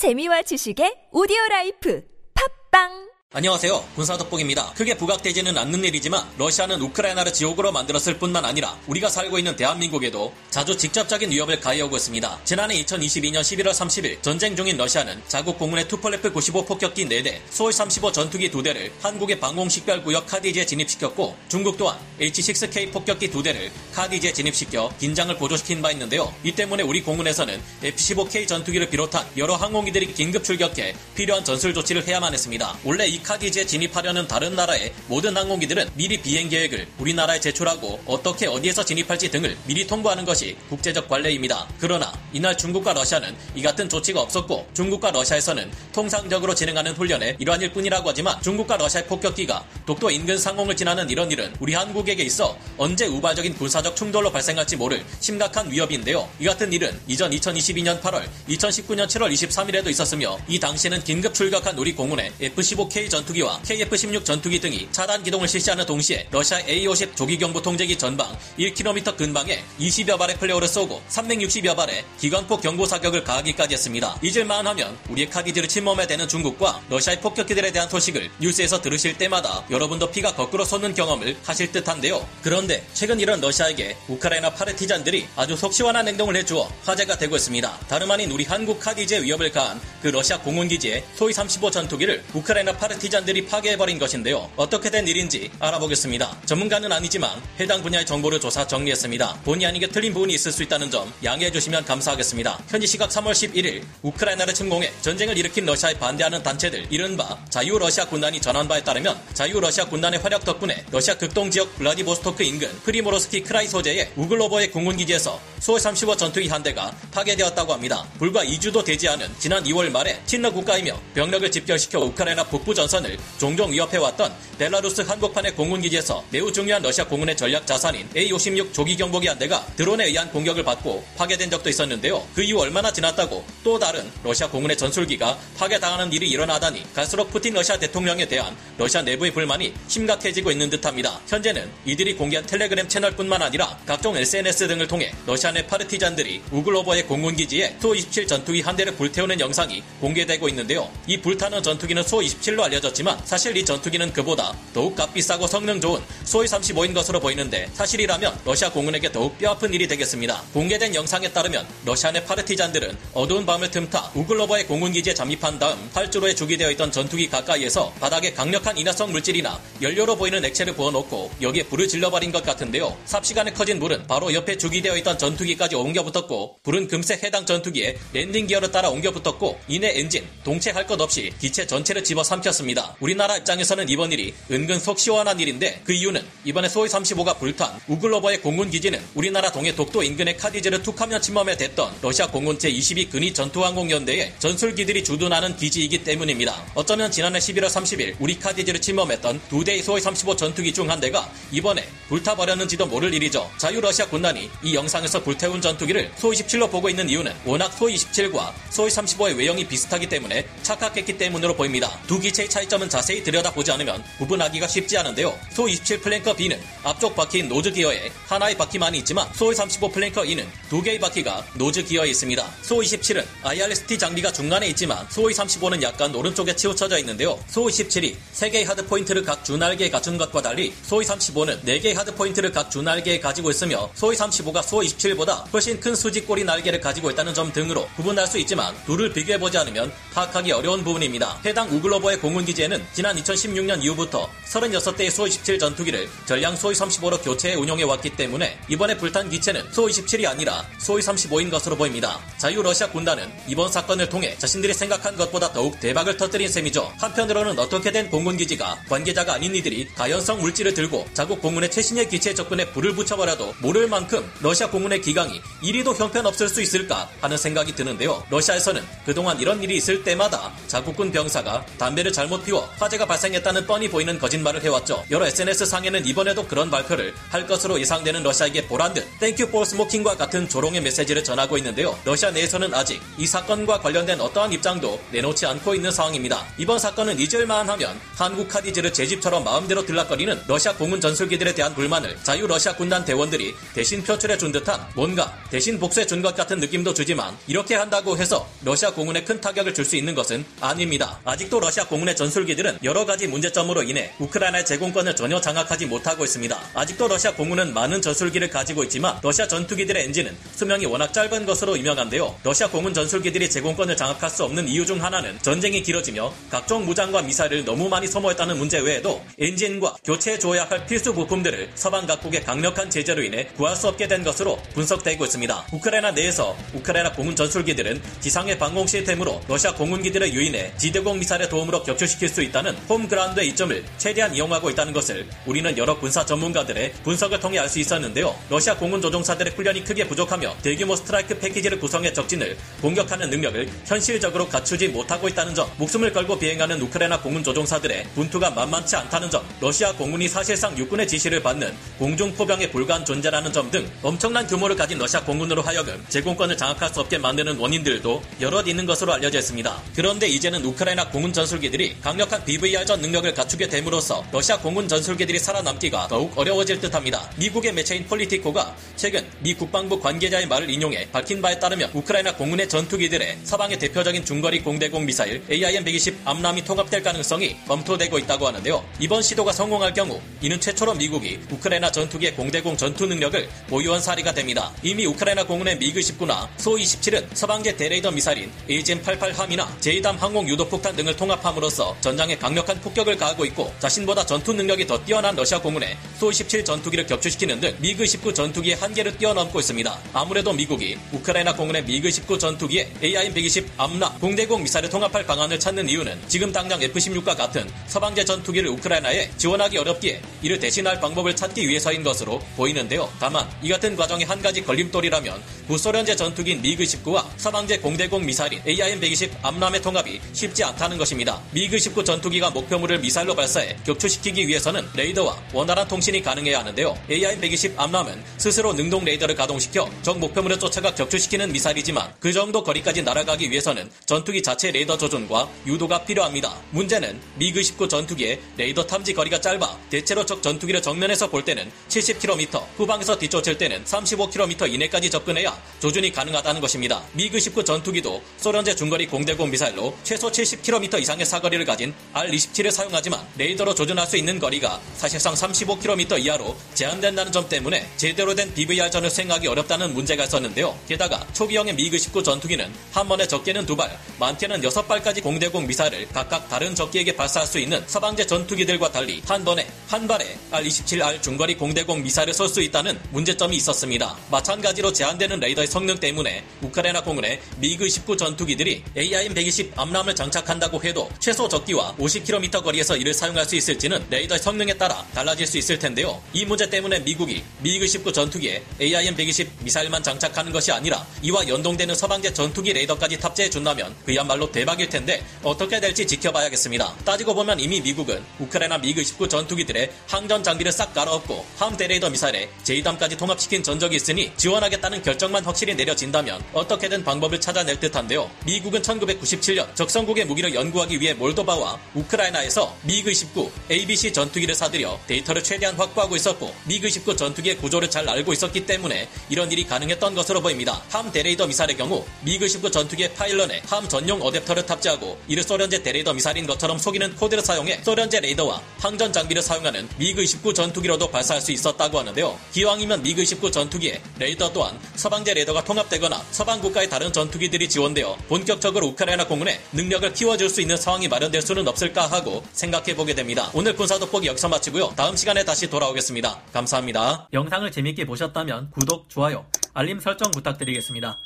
재미와 지식의 오디오 life. 팟빵 안녕하세요. 군사덕봉입니다. 크게 부각되지는 않는 일이지만 러시아는 우크라이나를 지옥으로 만들었을 뿐만 아니라 우리가 살고 있는 대한민국에도 자주 직접적인 위협을 가해오고 있습니다. 지난해 2022년 11월 30일 전쟁 중인 러시아는 자국 공군의 투폴레프 95 폭격기 4대, 수호이 35 전투기 2대를 한국의 방공식별구역 KADIZ에 진입시켰고 중국 또한 H-6K 폭격기 2대를 KADIZ에 진입시켜 긴장을 고조시킨 바 있는데요. 이 때문에 우리 공군에서는 F-15K 전투기를 비롯한 여러 항공기들이 긴급 출격해 필요한 전술 조치를 해야만 했습니다. 원래 이 KADIZ에 진입하려는 다른 나라의 모든 항공기들은 미리 비행 계획을 우리나라에 제출하고 어떻게 어디에서 진입할지 등을 미리 통보하는 것이 국제적 관례입니다. 그러나 이날 중국과 러시아는 이 같은 조치가 없었고 중국과 러시아에서는 통상적으로 진행하는 훈련의 일환일 뿐이라고 하지만 중국과 러시아의 폭격기가 독도 인근 상공을 지나는 이런 일은 우리 한국에게 있어 언제 우발적인 군사적 충돌로 발생할지 모를 심각한 위협인데요. 이 같은 일은 이전 2022년 8월, 2019년 7월 23일에도 있었으며 이 당시에는 긴급 출격한 우리 공군의 F-15K 전투기와 KF-16 전투기 등이 차단 기동을 실시하는 동시에 러시아 A-50 조기경보 통제기 전방 1km 근방에 20여 발의 flare를 쏘고 360여 발의 기관포 경보 사격을 가하기까지 했습니다. 잊을만 하면 우리의 KADIZ를 침범해 대는 중국과 러시아의 폭격기들에 대한 소식을 뉴스에서 들으실 때마다 여러분도 피가 거꾸로 솟는 경험을 하실 듯한데요. 그런데 최근 이런 러시아에게 우크라이나 파르티잔들이 아주 속 시원한 행동을 해주어 화제가 되고 있습니다. 다름 아닌 우리 한국 KADIZ에 위협을 가한 그 러시아 공군기지의 수호이 35 전투기를 우크라이나 파르티잔들이 파괴해버린 것인데요. 어떻게 된 일인지 알아보겠습니다. 전문가는 아니지만 해당 분야의 정보를 조사 정리했습니다. 본의 아니게 틀린 부분이 있을 수 있다는 점 양해해 주시면 감사하겠습니다. 현지 시각 3월 11일 우크라이나를 침공해 전쟁을 일으킨 러시아에 반대하는 단체들 이른바 자유 러시아 군단이 전한 바에 따르면 자유 러시아 군단의 활약 덕분에 러시아 극동 지역 블라디보스토크 인근 프리모로스키 크라이 소재의 우글로보예 공군 기지에서 수호이 35 전투기 한 대가 파괴되었다고 합니다. 불과 2주도 되지 않은 지난 2월 말에 친러 국가이며 병력을 집결시켜 우크라이나 북부 전 선을 종종 위협해왔던 벨라루스 한복판의 공군기지에서 매우 중요한 러시아 공군의 전략 자산인 A-56 조기 경보기 한 대가 드론에 의한 공격을 받고 파괴된 적도 있었는데요. 그 이후 얼마나 지났다고 또 다른 러시아 공군의 전술기가 파괴당하는 일이 일어나다니 갈수록 푸틴 러시아 대통령에 대한 러시아 내부의 불만이 심각해지고 있는 듯합니다. 현재는 이들이 공개한 텔레그램 채널뿐만 아니라 각종 SNS 등을 통해 러시아 내 파르티잔들이 우글로버의 공군기지에 소-27 전투기 한 대를 불태우는 영상이 공개되고 있는데요. 이 불타는 전투기는 소-27로 알려 졌지만 사실 이 전투기는 그보다 더욱 값비싸고 성능 좋은 소위 35인 것으로 보이는데 사실이라면 러시아 공군에게 더욱 뼈아픈 일이 되겠습니다. 공개된 영상에 따르면 러시아 내 파르티잔들은 어두운 밤을 틈타 우글로보예 공군기지에 잠입한 다음 활주로에 주기되어 있던 전투기 가까이에서 바닥에 강력한 인화성 물질이나 연료로 보이는 액체를 부어놓고 여기에 불을 질러버린 것 같은데요. 삽시간에 커진 불은 바로 옆에 주기되어 있던 전투기까지 옮겨 붙었고 불은 금세 해당 전투기에 landing gear를 따라 옮겨 붙었고 이내 엔진, 동체 할 것 없이 기체 전체를 집어 삼켰습니다. 우리나라 입장에서는 이번 일이 은근 속 시원한 일인데 그 이유는 이번에 수호이 35가 불탄 우글로보예 공군 기지는 우리나라 동해 독도 인근의 KADIZ를 툭하면 침범해 댔던 러시아 공군 제22 근위 전투항공연대의 전술기들이 주둔하는 기지이기 때문입니다. 어쩌면 지난해 11월 30일 우리 KADIZ를 침범했던 두 대의 수호이 35 전투기 중 한 대가 이번에 불타버렸는지도 모를 일이죠. 자유 러시아 군단이 이 영상에서 불태운 전투기를 수호이 17로 보고 있는 이유는 워낙 수호이 27과 수호이 35의 외형이 비슷하기 때문에 착각했기 때문으로 보입니다. 두 기체의 차이점은 자세히 들여다보지 않으면 구분하기가 쉽지 않은데요. 수호이 27 플랭커 B는 앞쪽 바퀴인 nose gear에 하나의 바퀴만이 있지만 수호이 35 플랭커 E는 두 개의 바퀴가 nose gear에 있습니다. 수호이 27은 IRST 장비가 중간에 있지만 수호이 35는 약간 오른쪽에 치우쳐져 있는데요. 수호이 17이 세 개의 hard point를 각 주날개에 갖춘 것과 달리 수호이 35는 네 개의 hard point를 각 주날개에 가지고 있으며 수호이 35가 수호이 27보다 훨씬 큰 수직꼬리 날개를 가지고 있다는 점 등으로 구분할 수 있지만 둘을 비교해보지 않으면 파악하기 어려운 부분입니다. 해당 우글로보예 공군기지에는 지난 2016년 이후부터 36대의 수호이 17 전투기를 전량 수호이 35로 교체해 운용해 왔기 때문에 이번에 불탄 기체는 수호이 17이 아니라 수호이 35인 것으로 보입니다. 자유 러시아 군단은 이번 사건을 통해 자신들이 생각한 것보다 더욱 대박을 터뜨린 셈이죠. 한편으로는 어떻게 된 공군기지가 관계자가 아닌 이들이 가연성 물질을 들고 자국 공군의 최신의 기체에 접근해 불을 붙여버려도 모를 만큼 러시아 공군의 기강이 이리도 형편없을 수 있을까 하는 생각이 드는데요. 러시아에서는 그동안 이런 일이 있을 때마다 자국군 병사가 담배를 잘못 잘못 피워 화재가 발생했다는 뻔히 보이는 거짓말을 해왔죠. 여러 SNS 상에는 이번에도 그런 발표를 할 것으로 예상되는 러시아에게 보란 듯 thank you for smoking과 같은 조롱의 메시지를 전하고 있는데요. 러시아 내에서는 아직 이 사건과 관련된 어떠한 입장도 내놓지 않고 있는 상황입니다. 이번 사건은 잊을만 하면 한국 카디즈를 제 집처럼 마음대로 들락거리는 러시아 공군 전술기들에 대한 불만을 자유 러시아 군단 대원들이 대신 표출해 준 듯한 뭔가 대신 복수해 준 것 같은 느낌도 주지만 이렇게 한다고 해서 러시아 공군에 큰 타격을 줄 수 있는 것은 아닙니다. 아직도 러시아 공군의 전술기들은 여러 가지 문제점으로 인해 우크라이나의 제공권을 전혀 장악하지 못하고 있습니다. 아직도 러시아 공군은 많은 전술기를 가지고 있지만 러시아 전투기들의 엔진은 수명이 워낙 짧은 것으로 유명한데요. 러시아 공군 전술기들이 제공권을 장악할 수 없는 이유 중 하나는 전쟁이 길어지며 각종 무장과 미사일을 너무 많이 소모했다는 문제 외에도 엔진과 교체해줘야 할 필수 부품들을 서방 각국의 강력한 제재로 인해 구할 수 없게 된 것으로 분석되고 있습니다. 우크라이나 내에서 우크라이나 공군 전술기들은 지상의 방공 시스템으로 러시아 공군기들의 유인에 지대공 미사일의 도움으로 격추 시킬 수 있다는 홈그라운드의 이점을 최대한 이용하고 있다는 것을 우리는 여러 군사 전문가들의 분석을 통해 알 수 있었는데요. 러시아 공군 조종사들의 훈련이 크게 부족하며 대규모 스트라이크 패키지를 구성해 적진을 공격하는 능력을 현실적으로 갖추지 못하고 있다는 점, 목숨을 걸고 비행하는 우크라이나 공군 조종사들의 분투가 만만치 않다는 점, 러시아 공군이 사실상 육군의 지시를 받는 공중 포병에 불과한 존재라는 점 등 엄청난 규모를 가진 러시아 공군으로 하여금 제공권을 장악할 수 없게 만드는 원인들도 여럿 있는 것으로 알려져 있습니다. 그런데 이제는 우크라이나 공군 전술기들이 강력한 BVR전 능력을 갖추게 됨으로써 러시아 공군 전술기들이 살아남기가 더욱 어려워질 듯합니다. 미국의 매체인 폴리티코가 최근 미 국방부 관계자의 말을 인용해 밝힌 바에 따르면 우크라이나 공군의 전투기들에 서방의 대표적인 중거리 공대공 미사일 AIM-120 AMRAAM이 통합될 가능성이 검토되고 있다고 하는데요. 이번 시도가 성공할 경우 이는 최초로 미국이 우크라이나 전투기의 공대공 전투 능력을 보유한 사례가 됩니다. 이미 우크라이나 공군의 미그 29나 수 27은 서방제 대레이더 미사일인 AGM-88 HARM이나 JDAM 항공 유도폭탄 등을 통합함으로써 전장에 강력한 폭격을 가하고 있고 자신보다 전투 능력이 더 뛰어난 러시아 공군의 수27 전투기를 격추시키는 등 미그 29 전투기의 한계를 뛰어넘고 있습니다. 아무래도 미국이 우크라이나 공군의 미그 19 전투기에 AIM-120 암나 공대공 미사일을 통합할 방안을 찾는 이유는 지금 당장 F-16과 같은 서방제 전투기를 우크라이나에 지원하기 어렵기에 이를 대신할 방법을 찾기 위해서인 것으로 보이는데요. 다만 이 같은 과정이 한 가지 걸림돌이라면 구소련제 전투기인 미그 29와 서방제 공대공 미사일인 AIM-120 암람의 통합이 쉽지 않다는 것입니다. 미그 29 전투기가 목표물을 미사일로 발사해 격추시키기 위해서는 레이더와 원활한 통신이 가능해야 하는데요. AIM-120 암람은 스스로 능동 레이더를 가동시켜 적 목표물을 쫓아가 격추시키는 미사일이지만 그 정도 거리까지 날아가기 위해서는 전투기 자체 레이더 조준과 유도가 필요합니다. 문제는 미그 29 전투기의 레이더 탐지 거리가 짧아 대체로 적 전투기를 정면에서 볼 때는 70km, 후방에서 뒤쫓을 때는 35km 이내까지 접근해야 조준이 가능하다는 것입니다. 미그 29 전투기도 소련제 중거리 공대공 미사일로 최소 70km 이상의 사거리를 가진 R-27을 사용하지만 레이더로 조준할 수 있는 거리가 사실상 35km 이하로 제한된다는 점 때문에 제대로 된 BVR전을 수행하기 어렵다는 문제가 있었는데요. 게다가 초기형의 미그 29 전투기는 한 번에 적게는 두 발, 많게는 여섯 발까지 공대공 미사일을 각각 다른 적기에게 발사할 수 있는 서방제 전투기들과 달리 한 번에 한 발의 R-27R 중거리 공대공 미사일을 쏠수 있다는 문제점이 있었습니다. 마찬가지로 제한되는 레이더의 성능 때문에 우크라이나 공군의 미그 29 전투기들이 AIM-120 AMRAAM을 장착한다고 해도 최소 적기와 50km 거리에서 이를 사용할 수 있을지는 레이더의 성능에 따라 달라질 수 있을 텐데요. 이 문제 때문에 미국이 미그 29 전투기에 AIM-120 미사일만 장착하는 것이 아니라 이와 연동되는 서방제 전투기 레이더까지 탑재해 준다면 그야말로 대박일 텐데 어떻게 될지 지켜봐야겠습니다. 따지고 보면 이미 미국은 우크라이나 미그 29 전투기들의 항전 장비를 싹 갈아엎고 HARM 대레이더 미사일에 JDAM까지 통합시킨 전적이 있으니 지원하겠다는 결정만 확실히 내려진다면 어떻게든 방법을 찾아낼 듯한데요. 미국은 1997년 적성국의 무기를 연구하기 위해 몰도바와 우크라이나에서 미그 29 ABC 전투기를 사들여 데이터를 최대한 확보하고 있었고 미그 29 전투기의 구조를 잘 알고 있었기 때문에 이런 일이 가능했던 것으로 보입니다. HARM 대레이더 미사일의 경우 미그 29 전투기의 pylon에 HARM 전용 어댑터를 탑재하고 이를 소련제 대레이더 미사일인 것처럼 속이는 코드를 사용해 소련제 레이더와 항전 장비를 사용하는 미그 29 전투기로도 발사할 수 있었다고 하는데요. 기왕이면 미그 29 전투기에 레이더 또한 서방제 레이더가 통합되거나 서방 국가의 다른 전투기들이 지원되어 본격적으로 우크라이나 공군의 능력을 키워줄 수 있는 상황이 마련 될 수는 없을까 하고 생각해 보게 됩니다. 오늘 군사 돋보기 여기서 마치고요. 다음 시간에 다시 돌아오겠습니다. 감사합니다. 영상을 재밌게 보셨다면 구독, 좋아요, 알림 설정 부탁드리겠습니다.